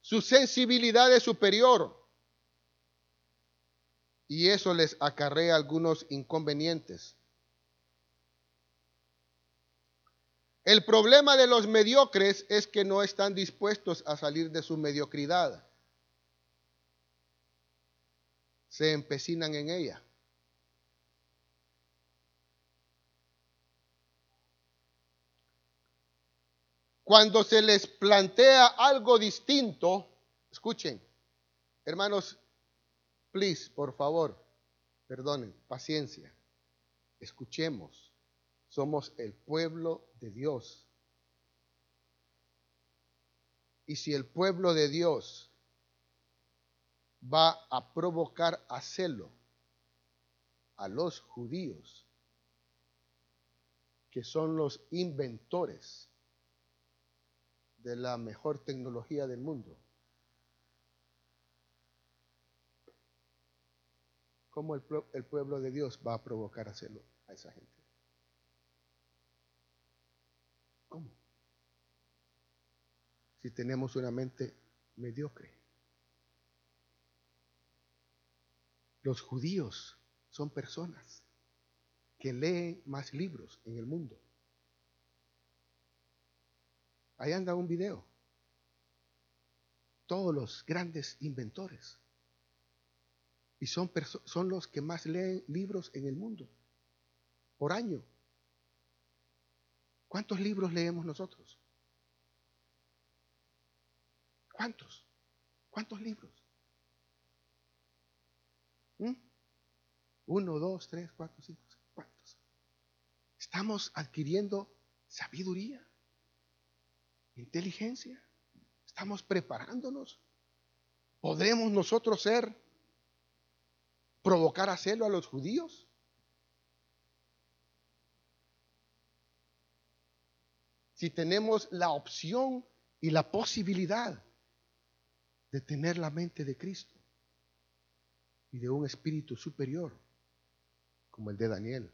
Su sensibilidad es superior y eso les acarrea algunos inconvenientes. El problema de los mediocres es que no están dispuestos a salir de su mediocridad. Se empecinan en ella. Cuando se les plantea algo distinto, escuchen, hermanos, please, por favor, perdonen, paciencia, escuchemos, somos el pueblo de Dios. Y si el pueblo de Dios va a provocar a celo a los judíos, que son los inventores de la mejor tecnología del mundo. ¿Cómo el, pueblo de Dios va a provocar hacerlo a esa gente? ¿Cómo? Si tenemos una mente mediocre. Los judíos son personas que leen más libros en el mundo Ahí anda un video. Todos los grandes inventores. Y son, son los que más leen libros en el mundo. Por año. ¿Cuántos libros leemos nosotros? ¿Cuántos? ¿Cuántos libros? ¿Mm? Uno, dos, tres, cuatro, cinco. ¿Cuántos? Estamos adquiriendo sabiduría inteligencia. Estamos preparándonos. ¿Podremos nosotros ser, provocar a celo a los judíos? Si tenemos la opción y la posibilidad de tener la mente de Cristo y de un espíritu superior como el de Daniel.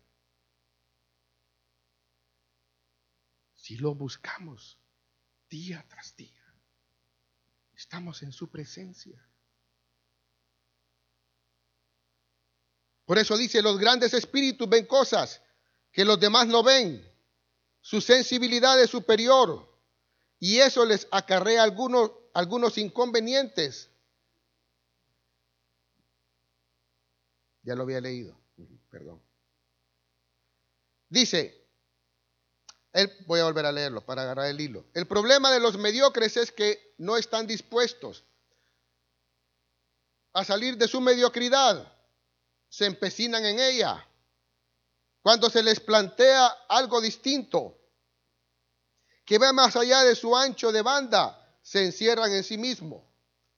Si lo buscamos, día tras día. Estamos en su presencia. Por eso dice, los grandes espíritus ven cosas que los demás no ven. Su sensibilidad es superior y eso les acarrea algunos, algunos inconvenientes. Ya lo había leído, perdón. Dice, voy a volver a leerlo para agarrar el hilo. El problema de los mediocres es que no están dispuestos a salir de su mediocridad. Se empecinan en ella. Cuando se les plantea algo distinto, que va más allá de su ancho de banda, se encierran en sí mismos.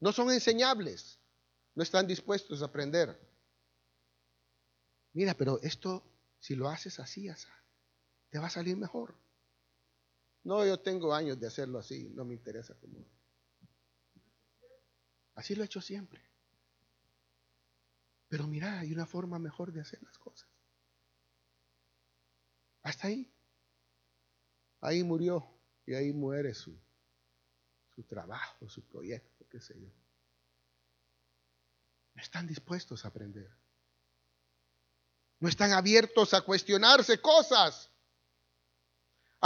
No son enseñables. No están dispuestos a aprender. Mira, pero esto, si lo haces así, así te va a salir mejor. No, yo tengo años de hacerlo así, no me interesa cómo. Así lo he hecho siempre. Pero mira, hay una forma mejor de hacer las cosas. Hasta ahí. Ahí murió y ahí muere su, su trabajo, su proyecto, qué sé yo. No están dispuestos a aprender. No están abiertos a cuestionarse cosas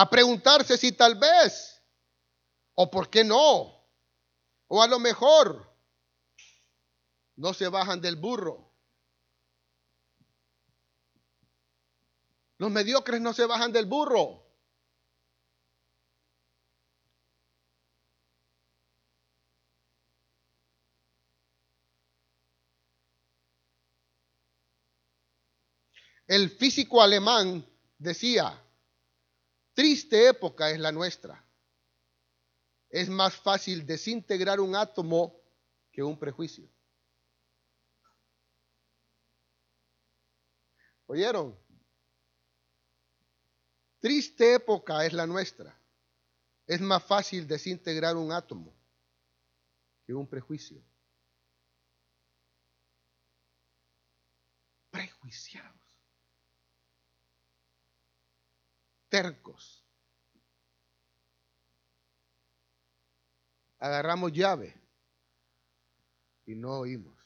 a preguntarse si tal vez, o por qué no, o a lo mejor no se bajan del burro. Los mediocres no se bajan del burro. El físico alemán decía, Triste época es la nuestra. Es más fácil desintegrar un átomo que un prejuicio. ¿Oyeron? Triste época es la nuestra. Es más fácil desintegrar un átomo que un prejuicio. Prejuiciados. Tercos. Agarramos llave y no oímos.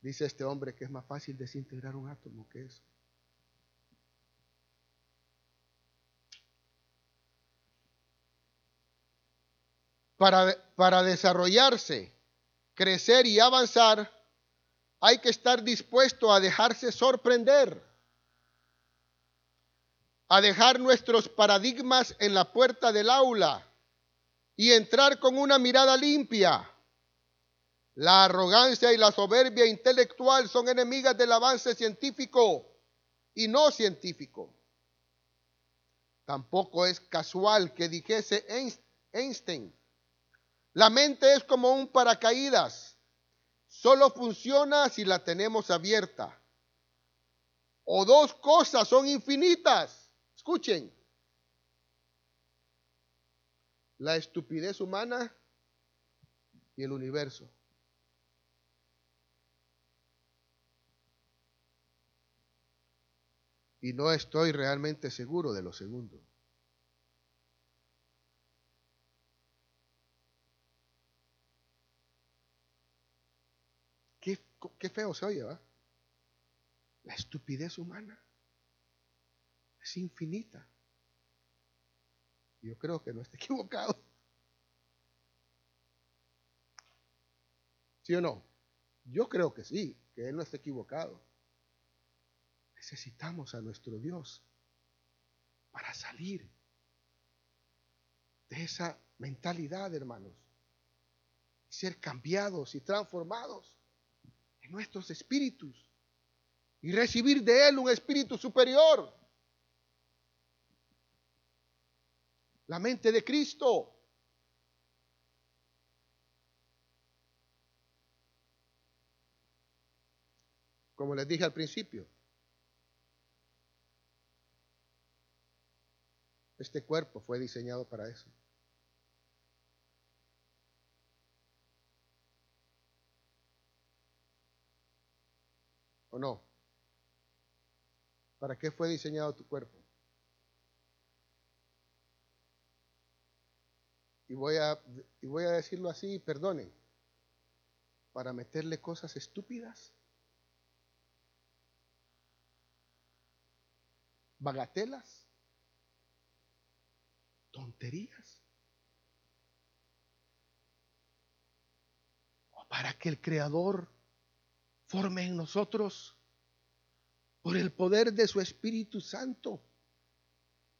Dice este hombre que es más fácil desintegrar un átomo que eso. Para, para, desarrollarse, crecer y avanzar, hay que estar dispuesto a dejarse sorprender, a dejar nuestros paradigmas en la puerta del aula y entrar con una mirada limpia la arrogancia y la soberbia intelectual son enemigas del avance científico y no científico. Tampoco es casual que dijese Einstein, la mente es como un paracaídas, solo funciona si la tenemos abierta. O dos cosas son infinitas. Escuchen, la estupidez humana y el universo. y no estoy realmente seguro de lo segundo. Qué, feo se oye, ¿va? La estupidez humana es infinita. Yo creo que no está equivocado. ¿Sí o no? Yo creo que sí, que él no está equivocado. Necesitamos a nuestro Dios para salir de esa mentalidad, hermanos, y ser cambiados y transformados en nuestros espíritus y recibir de Él un espíritu superior. La mente de Cristo. Como les dije al principio, Este cuerpo fue diseñado para eso. ¿O no? ¿Para qué fue diseñado tu cuerpo? Y voy a, y voy a decirlo así, perdonen, para meterle cosas estúpidas, bagatelas, tonterías. O para que el Creador forme en nosotros, por el poder de su Espíritu Santo,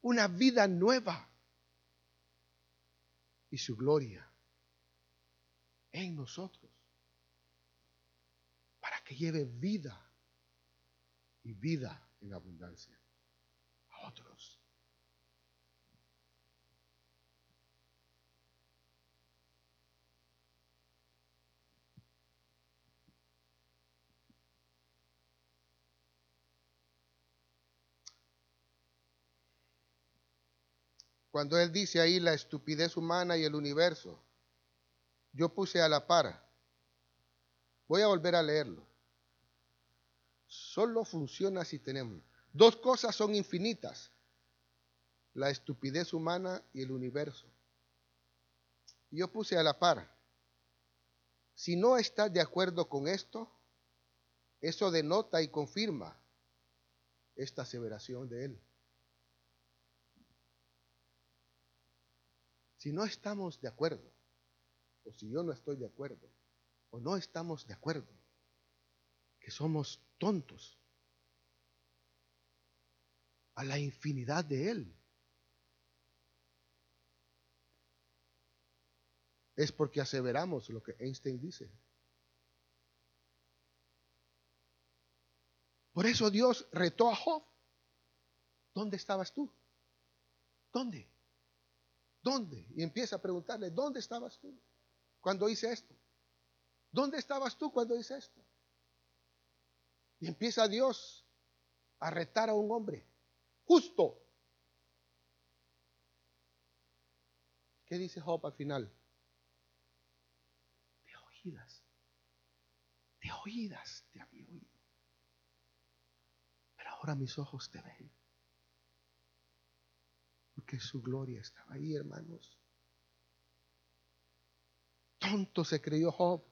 una vida nueva y su gloria en nosotros, para que lleve vida y vida en abundancia a otros. Cuando él dice ahí la estupidez humana y el universo, yo puse a la par. Voy a volver a leerlo. Solo funciona si tenemos. Dos cosas son infinitas. La estupidez humana y el universo. Yo puse a la par. Si no estás de acuerdo con esto, eso denota y confirma esta aseveración de él. Si no estamos de acuerdo, o si yo no estoy de acuerdo, o no estamos de acuerdo, que somos tontos a la infinidad de Él, es porque aseveramos lo que Einstein dice. Por eso Dios retó a Job. ¿Dónde estabas tú? ¿Dónde? ¿Dónde? Y empieza a preguntarle, ¿dónde estabas tú cuando hice esto? ¿Dónde estabas tú cuando hice esto? Y empieza Dios a retar a un hombre justo. ¿Qué dice Job al final? De oídas, de oídas te había oído. Pero ahora mis ojos te ven. Porque su gloria estaba ahí, hermanos. Tonto se creyó Job.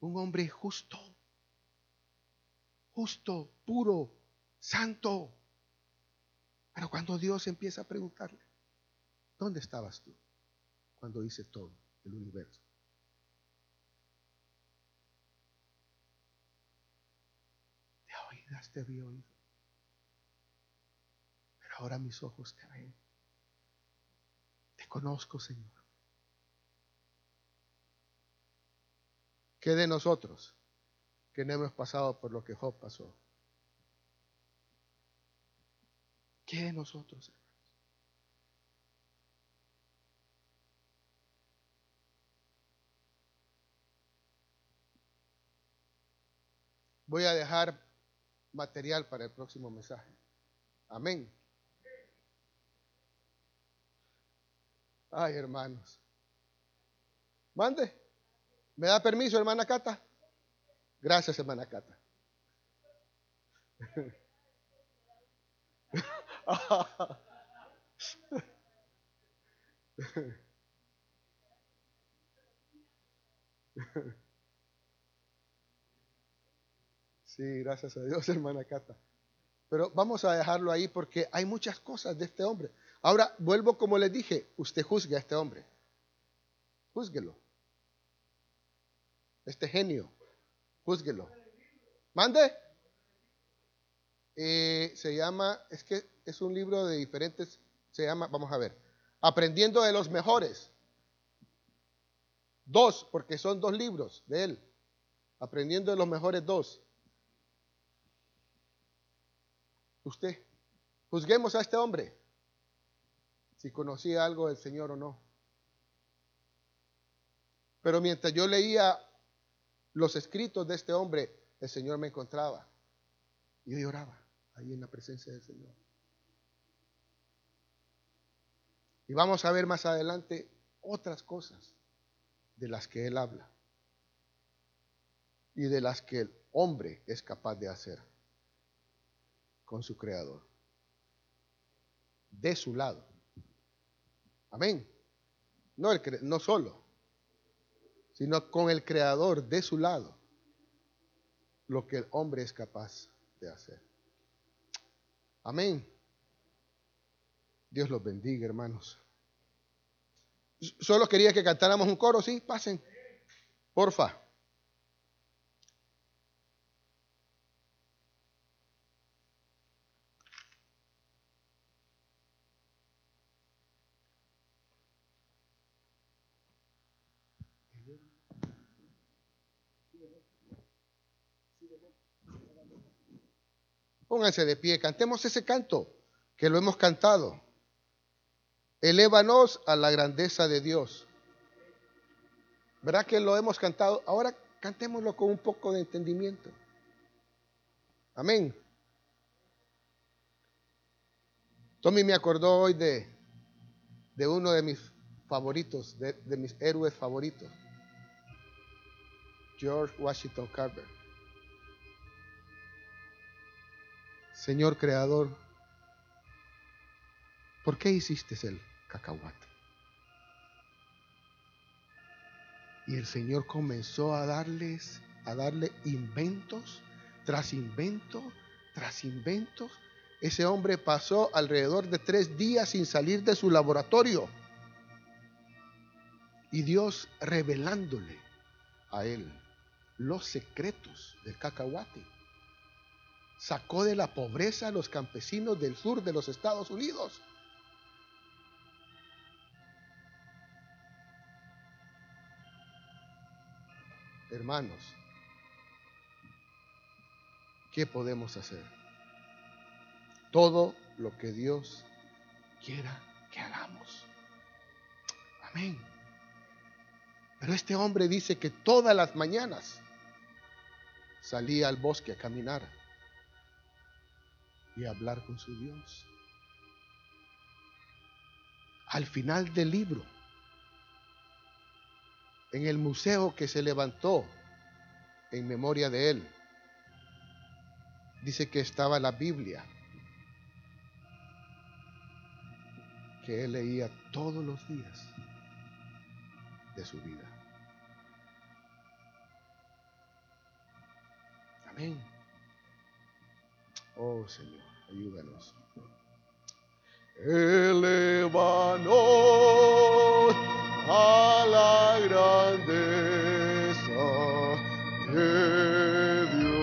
Un hombre justo, justo, puro, santo. Pero cuando Dios empieza a preguntarle, ¿dónde estabas tú cuando hice todo el universo? De oídas te había oído. Ahora mis ojos te ven. Te conozco, Señor. ¿Qué de nosotros que no hemos pasado por lo que Job pasó? ¿Qué de nosotros, hermanos? Voy a dejar material para el próximo mensaje. Amén. Ay, hermanos. Mande. ¿Me da permiso, hermana Cata? Gracias, hermana Cata. Sí, gracias a Dios, hermana Cata. Pero vamos a dejarlo ahí porque hay muchas cosas de este hombre. Ahora, vuelvo como les dije, usted juzgue a este hombre. Júzguelo. Este genio. Júzguelo. Mande. Eh, se llama, es que es un libro de diferentes, se llama, vamos a ver, Aprendiendo de los mejores. Dos, porque son dos libros de él. Aprendiendo de los mejores dos. Usted, juzguemos a este hombre, si conocía algo del Señor o no. Pero mientras yo leía los escritos de este hombre, el Señor me encontraba. Y yo lloraba ahí en la presencia del Señor. Y vamos a ver más adelante otras cosas de las que Él habla y de las que el hombre es capaz de hacer con su Creador. De su lado. Amén. No, el, no solo, sino con el Creador de su lado, lo que el hombre es capaz de hacer. Amén. Dios los bendiga, hermanos. Solo quería que cantáramos un coro, sí, pasen. Porfa. Pónganse de pie, cantemos ese canto que lo hemos cantado. Elévanos a la grandeza de Dios. ¿Verdad que lo hemos cantado? Ahora cantémoslo con un poco de entendimiento. Amén. Tommy me acordó hoy de, de uno de mis favoritos, de, de mis héroes favoritos, George Washington Carver. Señor Creador, ¿por qué hiciste el cacahuate? Y el Señor comenzó a darles, a darle inventos tras invento, tras inventos. Ese hombre pasó alrededor de tres días sin salir de su laboratorio. Y Dios revelándole a él los secretos del cacahuate sacó de la pobreza a los campesinos del sur de los Estados Unidos. Hermanos, ¿qué podemos hacer? Todo lo que Dios quiera que hagamos. Amén. Pero este hombre dice que todas las mañanas salía al bosque a caminar y hablar con su Dios. Al final del libro, en el museo que se levantó en memoria de él, dice que estaba la Biblia, que él leía todos los días de su vida. Amén. Oh Señor, ayúdanos. Elevanos a la grandeza de Dios.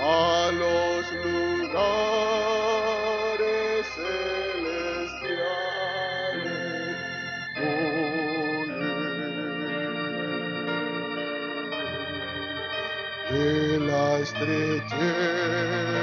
A los lugares встретим.